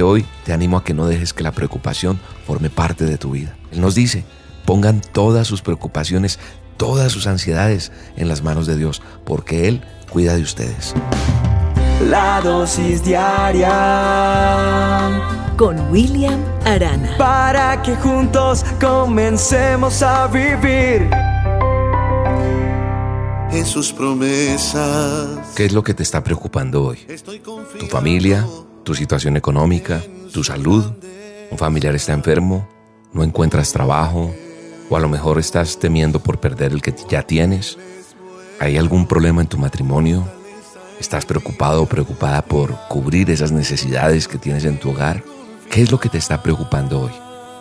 que hoy te animo a que no dejes que la preocupación forme parte de tu vida. Él nos dice, pongan todas sus preocupaciones, todas sus ansiedades en las manos de Dios, porque Él cuida de ustedes. La dosis diaria con William Arana. Para que juntos comencemos a vivir en sus promesas. ¿Qué es lo que te está preocupando hoy? ¿Tu familia? ¿Tu situación económica? ¿Tu salud? ¿Un familiar está enfermo? ¿No encuentras trabajo? ¿O a lo mejor estás temiendo por perder el que ya tienes? ¿Hay algún problema en tu matrimonio? ¿Estás preocupado o preocupada por cubrir esas necesidades que tienes en tu hogar? ¿Qué es lo que te está preocupando hoy?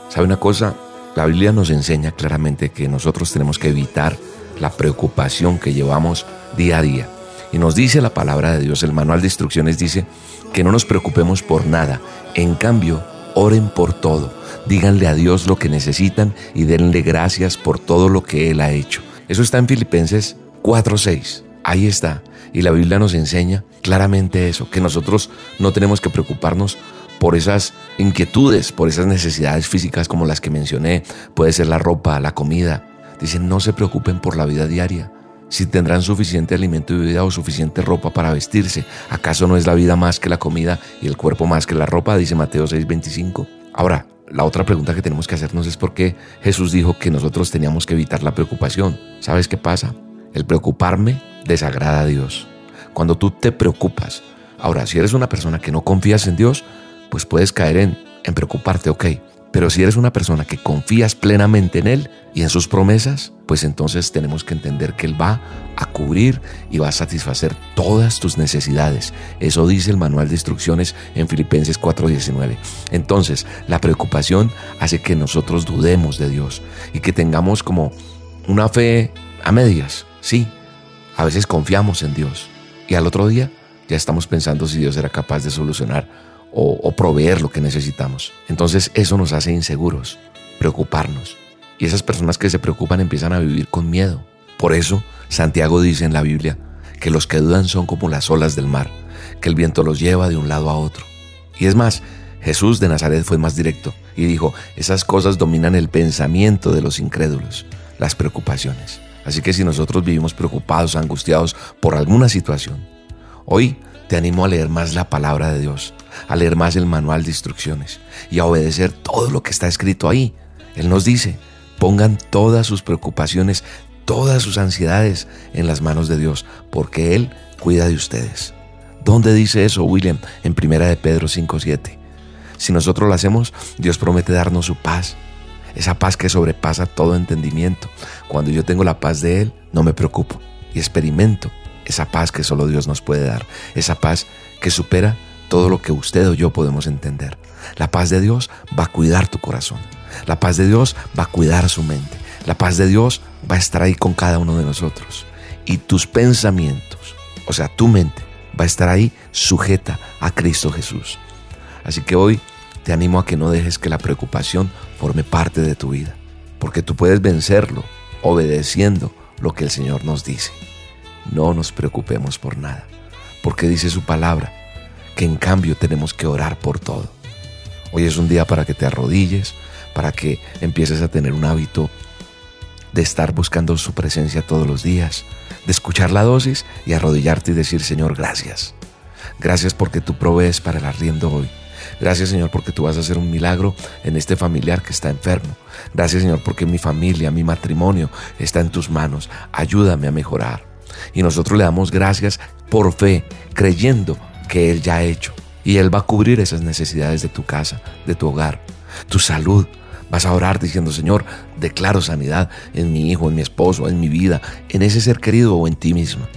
¿Sabe una cosa? La Biblia nos enseña claramente que nosotros tenemos que evitar la preocupación que llevamos día a día. Y nos dice la palabra de Dios, el manual de instrucciones dice que no nos preocupemos por nada. En cambio, oren por todo. Díganle a Dios lo que necesitan y denle gracias por todo lo que Él ha hecho. Eso está en Filipenses 4:6. Ahí está. Y la Biblia nos enseña claramente eso, que nosotros no tenemos que preocuparnos por esas inquietudes, por esas necesidades físicas como las que mencioné. Puede ser la ropa, la comida, Dicen, no se preocupen por la vida diaria, si tendrán suficiente alimento y bebida o suficiente ropa para vestirse. ¿Acaso no es la vida más que la comida y el cuerpo más que la ropa? Dice Mateo 6:25. Ahora, la otra pregunta que tenemos que hacernos es por qué Jesús dijo que nosotros teníamos que evitar la preocupación. ¿Sabes qué pasa? El preocuparme desagrada a Dios. Cuando tú te preocupas, ahora, si eres una persona que no confías en Dios, pues puedes caer en, en preocuparte, ok, pero si eres una persona que confías plenamente en Él y en sus promesas, pues entonces tenemos que entender que Él va a cubrir y va a satisfacer todas tus necesidades. Eso dice el manual de instrucciones en Filipenses 4:19. Entonces, la preocupación hace que nosotros dudemos de Dios y que tengamos como una fe a medias. Sí, a veces confiamos en Dios y al otro día ya estamos pensando si Dios era capaz de solucionar o, proveer lo que necesitamos. Entonces eso nos hace inseguros, preocuparnos. Y esas personas que se preocupan empiezan a vivir con miedo. Por eso Santiago dice en la Biblia que los que dudan son como las olas del mar, que el viento los lleva de un lado a otro. Y es más, Jesús de Nazaret fue más directo y dijo, esas cosas dominan el pensamiento de los incrédulos, las preocupaciones. Así que si nosotros vivimos preocupados, angustiados por alguna situación, hoy te animo a leer más la palabra de Dios, a leer más el manual de instrucciones y a obedecer todo lo que está escrito ahí. Él nos dice, pongan todas sus preocupaciones, todas sus ansiedades en las manos de Dios, porque Él cuida de ustedes. ¿Dónde dice eso, William? En primera de Pedro 5.7. Si nosotros lo hacemos, Dios promete darnos su paz, esa paz que sobrepasa todo entendimiento. Cuando yo tengo la paz de Él, no me preocupo y experimento esa paz que solo Dios nos puede dar, esa paz que supera todo lo que usted o yo podemos entender. La paz de Dios va a cuidar tu corazón. La paz de Dios va a cuidar su mente. La paz de Dios va a estar ahí con cada uno de nosotros. Y tus pensamientos, o sea, tu mente, va a estar ahí sujeta a Cristo Jesús. Así que hoy te animo a que no dejes que la preocupación forme parte de tu vida, porque tú puedes vencerlo obedeciendo lo que el Señor nos dice no nos preocupemos por nada, porque dice su palabra que en cambio tenemos que orar por todo. Hoy es un día para que te arrodilles, para que empieces a tener un hábito de estar buscando su presencia todos los días, de escuchar la dosis y arrodillarte y decir, Señor, gracias. Gracias porque tú provees para el arriendo hoy. Gracias Señor porque tú vas a hacer un milagro en este familiar que está enfermo. Gracias Señor porque mi familia, mi matrimonio está en tus manos. Ayúdame a mejorar. Y nosotros le damos gracias por fe, creyendo que Él ya ha hecho. Y Él va a cubrir esas necesidades de tu casa, de tu hogar, tu salud. Vas a orar diciendo, Señor, declaro sanidad en mi hijo, en mi esposo, en mi vida, en ese ser querido o en ti mismo.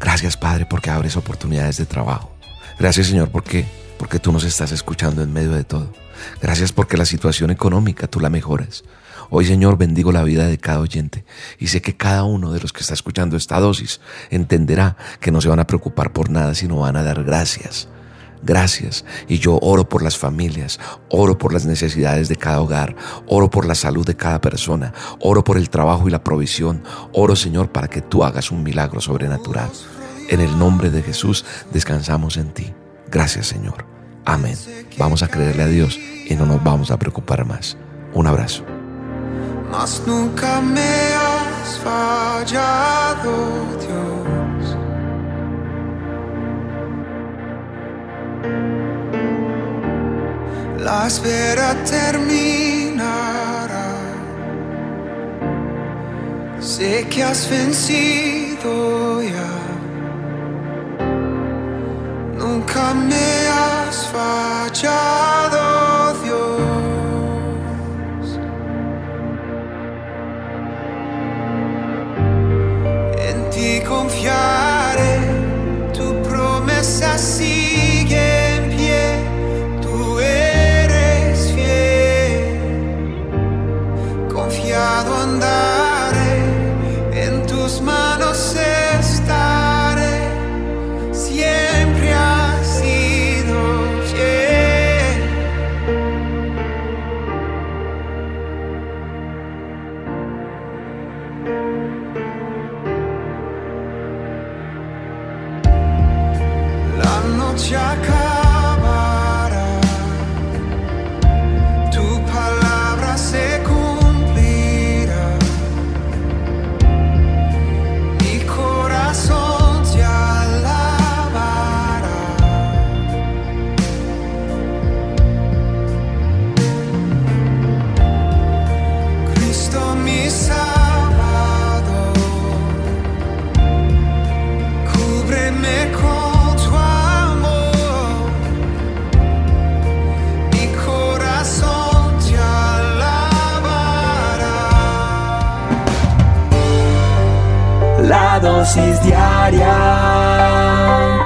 Gracias, Padre, porque abres oportunidades de trabajo. Gracias, Señor, porque, porque tú nos estás escuchando en medio de todo. Gracias porque la situación económica tú la mejoras. Hoy, Señor, bendigo la vida de cada oyente y sé que cada uno de los que está escuchando esta dosis entenderá que no se van a preocupar por nada, sino van a dar gracias. Gracias. Y yo oro por las familias, oro por las necesidades de cada hogar, oro por la salud de cada persona, oro por el trabajo y la provisión. Oro, Señor, para que tú hagas un milagro sobrenatural. En el nombre de Jesús descansamos en ti. Gracias, Señor. Amén. Vamos a creerle a Dios y no nos vamos a preocupar más. Un abrazo. Mas nunca me has fallado, Dios. La espera terminará. Sé que has vencido ya. Nunca me has fallado, Dios. En ti confiaré, tu promesa sigue en pie, tú eres fiel. Confiado andaré, en tus manos watch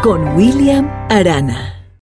Con William Arana.